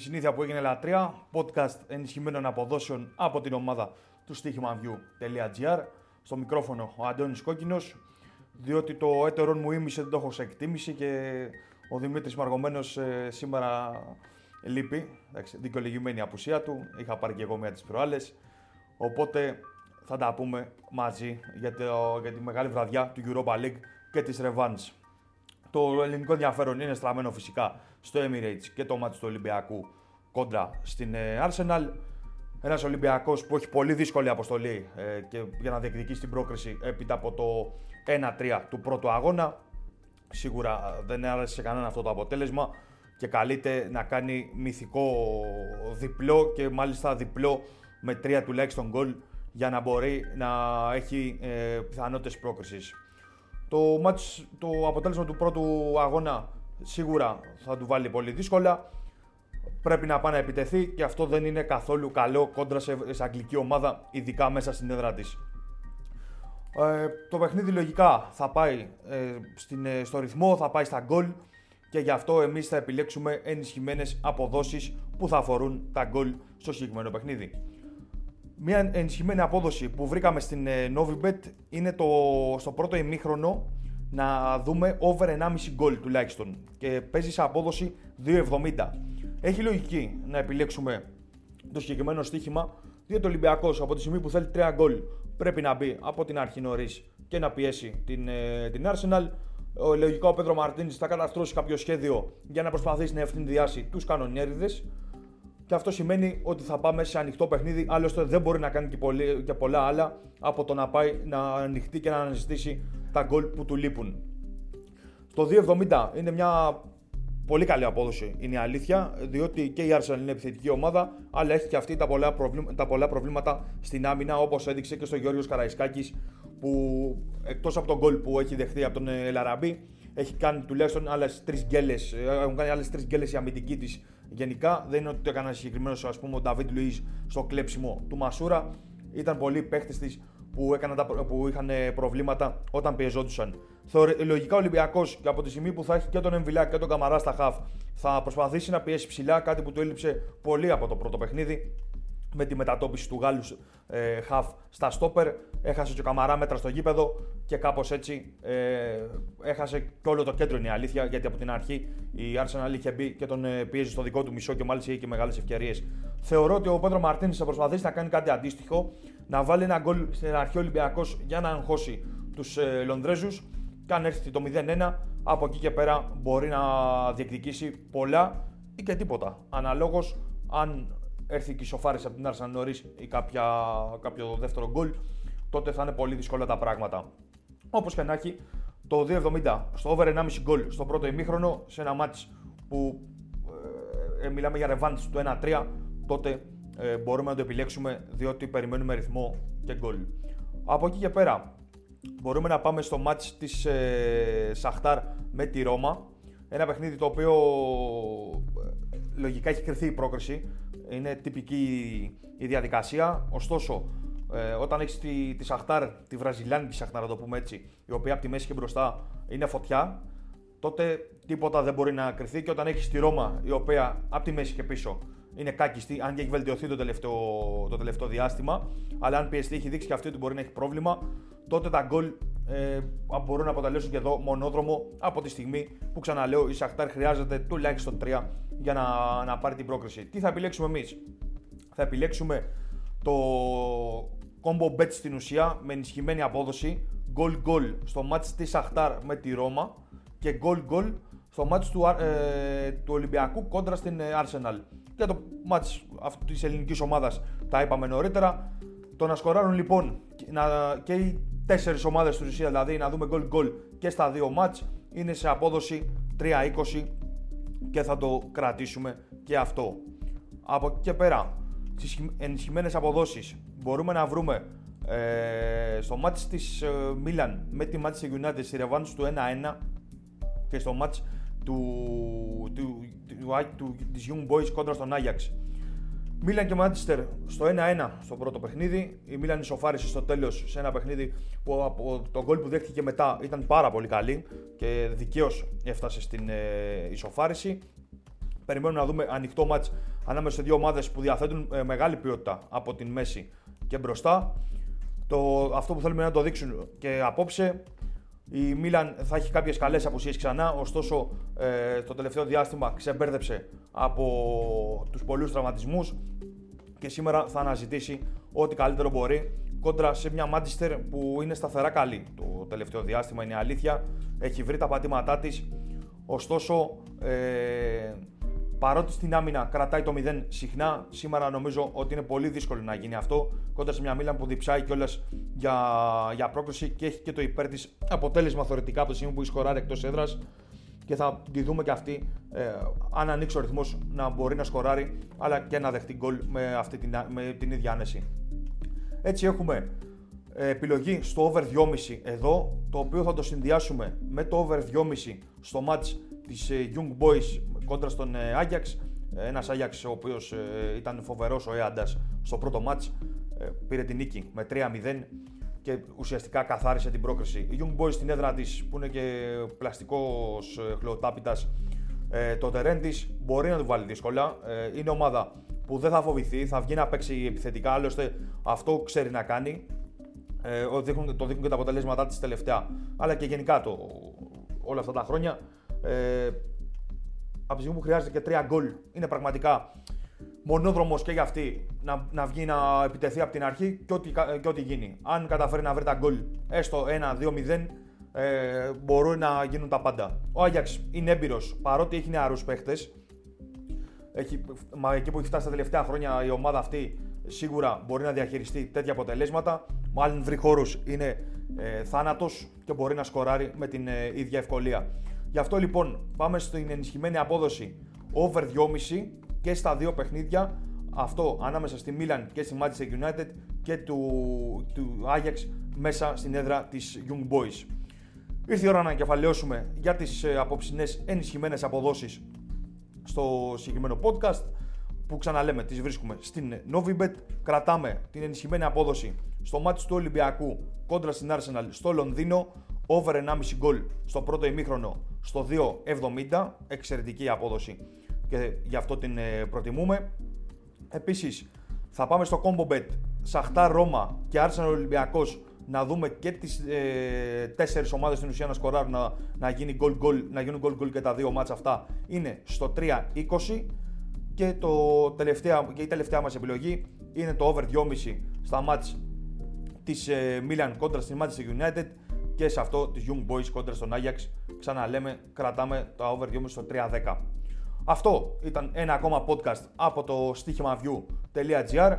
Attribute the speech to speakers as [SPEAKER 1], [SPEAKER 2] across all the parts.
[SPEAKER 1] συνήθεια που έγινε λατρεία, podcast ενισχυμένων αποδόσεων από την ομάδα του στοίχημαβιού.gr. Στο μικρόφωνο ο Αντώνης Κόκκινος, διότι το έτερον μου ήμισε δεν το έχω σε εκτίμηση και ο Δημήτρης Μαργομένος ε, σήμερα λείπει, εντάξει, δικαιολογημένη απουσία του, είχα πάρει και εγώ μία τις προάλλες, οπότε θα τα πούμε μαζί για, το, για τη μεγάλη βραδιά του Europa League και της Revans. Το ελληνικό ενδιαφέρον είναι στραμμένο φυσικά στο Emirates και το μάτι του Ολυμπιακού κόντρα στην ε, Arsenal. Ένας Ολυμπιακός που έχει πολύ δύσκολη αποστολή ε, και για να διεκδικήσει την πρόκριση έπειτα από το 1-3 του πρώτου αγώνα. Σίγουρα δεν άρεσε σε κανένα αυτό το αποτέλεσμα και καλείται να κάνει μυθικό διπλό και μάλιστα διπλό με τρία τουλάχιστον γκολ για να μπορεί να έχει ε, πιθανότητες πρόκρισης. Το, match, το αποτέλεσμα του πρώτου αγώνα σίγουρα θα του βάλει πολύ δύσκολα. Πρέπει να πάει να επιτεθεί και αυτό δεν είναι καθόλου καλό κόντρα σε, σε αγγλική ομάδα, ειδικά μέσα στην έδρα της. Ε, το παιχνίδι λογικά θα πάει ε, στην, ε, στο ρυθμό, θα πάει στα γκολ και γι' αυτό εμείς θα επιλέξουμε ενισχυμένες αποδόσεις που θα αφορούν τα γκολ στο συγκεκριμένο παιχνίδι. Μια ενισχυμένη απόδοση που βρήκαμε στην ε, Novibet είναι το, στο πρώτο ημίχρονο να δούμε over 1,5 γκολ τουλάχιστον και παίζεις σε απόδοση 2,70. Έχει λογική να επιλέξουμε το συγκεκριμένο στοίχημα διότι ο Ολυμπιακός από τη στιγμή που θέλει 3 γκολ πρέπει να μπει από την αρχή νωρίς και να πιέσει την, ε, την Arsenal. Ο λογικό ο Πέντρο Μαρτίνης θα καταστρώσει κάποιο σχέδιο για να προσπαθήσει να ευθυνδιάσει τους κανονιέριδες και αυτό σημαίνει ότι θα πάμε σε ανοιχτό παιχνίδι. Άλλωστε δεν μπορεί να κάνει και, πολύ, και πολλά άλλα από το να πάει να ανοιχτεί και να αναζητήσει τα γκολ που του λείπουν. Το 2.70 είναι μια πολύ καλή απόδοση, είναι η αλήθεια, διότι και η Arsenal είναι επιθετική ομάδα, αλλά έχει και αυτή τα πολλά, προβλήματα, τα πολλά προβλήματα στην άμυνα, όπως έδειξε και στο Γιώργος Καραϊσκάκης, που εκτός από τον γκολ που έχει δεχθεί από τον Ελαραμπή, έχει κάνει τουλάχιστον άλλες τρεις γκέλες. Έχουν κάνει άλλες τρεις γκέλες η αμυντική της γενικά. Δεν είναι ότι το έκανε συγκεκριμένος, ας πούμε, ο Νταβίτ Λουίζ στο κλέψιμο του Μασούρα. Ήταν πολλοί παίχτες της που, που είχαν προβλήματα όταν πιεζόντουσαν. Λογικά ο Ολυμπιακός και από τη στιγμή που θα έχει και τον Εμβιλά και τον Καμαρά στα χαφ θα προσπαθήσει να πιέσει ψηλά, κάτι που του έλειψε πολύ από το πρώτο παιχνίδι με τη μετατόπιση του Γάλλους ε, Χαφ στα στόπερ. Έχασε και ο Καμαρά μέτρα στο γήπεδο και κάπως έτσι ε, έχασε και όλο το κέντρο είναι η αλήθεια. Γιατί από την αρχή η Arsenal είχε μπει και τον ε, πίεζε στο δικό του μισό και μάλιστα είχε και μεγάλες ευκαιρίες. Θεωρώ ότι ο Πέντρο Μαρτίνης θα προσπαθήσει να κάνει κάτι αντίστοιχο, να βάλει ένα γκολ στην αρχή Ολυμπιακός για να αγχώσει τους ε, Λονδρέζους. Και αν έρθει το 0-1, από εκεί και πέρα μπορεί να διεκδικήσει πολλά ή και τίποτα. Αναλόγως αν έρθει και ισοφάρισε από την Arsenal νωρίς ή κάποια, κάποιο δεύτερο γκολ, τότε θα είναι πολύ δύσκολα τα πράγματα. Όπως και να έχει, το 2,70 στο over 1,5 γκολ στο πρώτο ημίχρονο, σε ένα μάτς που ε, ε μιλάμε για revanche του 1-3, τότε ε, μπορούμε να το επιλέξουμε διότι περιμένουμε ρυθμό και γκολ. Από εκεί και πέρα, μπορούμε να πάμε στο μάτς της ε, Σαχτάρ με τη Ρώμα. Ένα παιχνίδι το οποίο ε, λογικά έχει κρυθεί η πρόκριση είναι τυπική η διαδικασία. Ωστόσο, ε, όταν έχεις τη, τη Σαχτάρ, τη βραζιλιάνικη Σαχτάρ, να το πούμε έτσι, η οποία από τη μέση και μπροστά είναι φωτιά, τότε τίποτα δεν μπορεί να κρυθεί. Και όταν έχεις τη Ρώμα, η οποία από τη μέση και πίσω είναι κάκιστη, αν και έχει βελτιωθεί το τελευταίο, το τελευταίο διάστημα, αλλά αν πιεστεί, έχει δείξει και αυτή ότι μπορεί να έχει πρόβλημα, τότε τα γκολ ε, μπορούν να αποτελέσουν και εδώ μονόδρομο από τη στιγμή που ξαναλέω η Σαχτάρ χρειάζεται τουλάχιστον 3 για να, να πάρει την πρόκριση. Τι θα επιλέξουμε εμείς, Θα επιλέξουμε το combo bet στην ουσία με ενισχυμένη απόδοση goal goal στο match της Σαχτάρ με τη Ρώμα και goal goal στο match του, ε, του Ολυμπιακού κόντρα στην ε, Arsenal. Και το match αυτή της ελληνικής ομάδας τα είπαμε νωρίτερα. Το να σκοράρουν λοιπόν να, και οι τέσσερι ομάδε του ουσία, δηλαδή να δούμε goal goal και στα δύο match, είναι σε απόδοση 3-20 και θα το κρατήσουμε και αυτό. Από εκεί και πέρα, στις ενισχυμένες αποδόσεις μπορούμε να βρούμε ε, στο μάτς της Μίλαν ε, με τη Manchester United στη ρεβάνση του 1-1 και στο μάτς του, του, του, του, της Young Boys κόντρα στον Ajax. Μίλαν και Manchester στο 1-1 στο πρώτο παιχνίδι. Η Μίλαν ισοφάρισε στο τέλος σε ένα παιχνίδι που από τον γκολ που δέχτηκε μετά ήταν πάρα πολύ καλή και δικαίως έφτασε στην ε, ισοφάριση. Περιμένουμε να δούμε ανοιχτό μάτς ανάμεσα σε δύο ομάδες που διαθέτουν ε, μεγάλη ποιότητα από την μέση και μπροστά. Το, αυτό που θέλουμε να το δείξουν και απόψε η Μίλαν θα έχει κάποιες καλές απουσίες ξανά, ωστόσο ε, το τελευταίο διάστημα ξεμπέρδεψε από τους πολλούς τραυματισμούς και σήμερα θα αναζητήσει ό,τι καλύτερο μπορεί κόντρα σε μια Manchester που είναι σταθερά καλή το τελευταίο διάστημα, είναι αλήθεια. Έχει βρει τα πατήματά της. Ωστόσο, ε, παρότι στην άμυνα κρατάει το 0 συχνά, σήμερα νομίζω ότι είναι πολύ δύσκολο να γίνει αυτό. Κόντρα σε μια Μίλαν που διψάει κιόλας για, για πρόκληση και έχει και το υπέρ της αποτέλεσμα θεωρητικά από τη στιγμή που σκοράρει εκτός έδρας. Και θα τη δούμε και αυτή, ε, αν ανοίξει ο ρυθμός, να μπορεί να σκοράρει, αλλά και να δεχτεί γκολ με, αυτή την, με την ίδια άνεση. Έτσι έχουμε ε, επιλογή στο over 2,5 εδώ, το οποίο θα το συνδυάσουμε με το over 2,5 στο match της ε, Young Boys κόντρα στον ε, Άγιαξ. Ένας Άγιαξ ο οποίος ήταν φοβερός ο Έαντας στο πρώτο match, πήρε την νίκη με 3-0 και ουσιαστικά καθάρισε την πρόκριση. Η Young Boys στην έδρα της που είναι και πλαστικός χλωτάπιτας το τερέν της μπορεί να του βάλει δύσκολα. Είναι ομάδα που δεν θα φοβηθεί, θα βγει να παίξει επιθετικά, άλλωστε αυτό ξέρει να κάνει. Ε, το δείχνουν και τα αποτελέσματά της τελευταία, αλλά και γενικά το, όλα αυτά τα χρόνια. Ε, από τη στιγμή που χρειάζεται και τρία γκολ, είναι πραγματικά μονόδρομος και για αυτή να, να βγει να επιτεθεί από την αρχή και ό,τι, και ό,τι γίνει. Αν καταφέρει να βρει τα γκολ έστω 1-2-0, ε, μπορούν να γίνουν τα πάντα. Ο Άγιαξ είναι έμπειρος παρότι έχει νεαρούς παίχτες έχει, μα εκεί που έχει φτάσει τα τελευταία χρόνια η ομάδα αυτή σίγουρα μπορεί να διαχειριστεί τέτοια αποτελέσματα. Μάλλον βρει χώρους είναι ε, θάνατος και μπορεί να σκοράρει με την ε, ίδια ευκολία. Γι' αυτό λοιπόν πάμε στην ενισχυμένη απόδοση over 2,5 και στα δύο παιχνίδια. Αυτό ανάμεσα στη Milan και στη Manchester United και του, του Ajax μέσα στην έδρα της Young Boys. Ήρθε η ώρα να κεφαλαιώσουμε για τις ε, απόψινές ενισχυμένες αποδόσεις στο συγκεκριμένο podcast που ξαναλέμε τις βρίσκουμε στην Novibet. Κρατάμε την ενισχυμένη απόδοση στο μάτι του Ολυμπιακού κόντρα στην Arsenal στο Λονδίνο. Over 1,5 γκολ στο πρώτο ημίχρονο στο 2,70. Εξαιρετική απόδοση και γι' αυτό την ε, προτιμούμε. Επίσης θα πάμε στο Combo Bet Σαχτά Ρώμα και Arsenal Ολυμπιακός να δούμε και τις ε, τέσσερις ομάδες στην ουσία να σκοράρουν, να, να, γίνει goal -goal, να γίνουν goal goal και τα δύο μάτσα αυτά είναι στο 3-20 και, το τελευταία, και η τελευταία μας επιλογή είναι το over 2,5 στα μάτς της ε, Milan κόντρα στην Manchester United και σε αυτό της Young Boys κόντρα στον Ajax. Ξαναλέμε, κρατάμε το over 2,5 στο 3-10. Αυτό ήταν ένα ακόμα podcast από το στοίχημαβιού.gr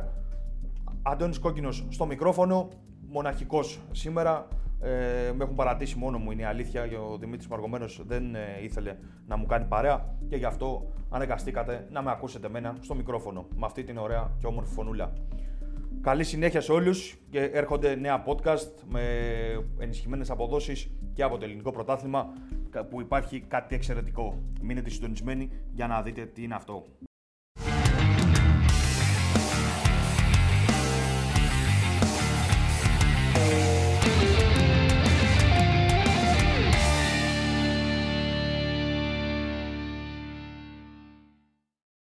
[SPEAKER 1] Αντώνης Κόκκινος στο μικρόφωνο μοναχικό σήμερα. Ε, με έχουν παρατήσει μόνο μου, είναι η αλήθεια. Ο Δημήτρης Μαργομένο δεν ε, ήθελε να μου κάνει παρέα και γι' αυτό αναγκαστήκατε να με ακούσετε μένα στο μικρόφωνο με αυτή την ωραία και όμορφη φωνούλα. Καλή συνέχεια σε όλους και έρχονται νέα podcast με ενισχυμένες αποδόσεις και από το ελληνικό πρωτάθλημα που υπάρχει κάτι εξαιρετικό. Μείνετε συντονισμένοι για να δείτε τι είναι αυτό.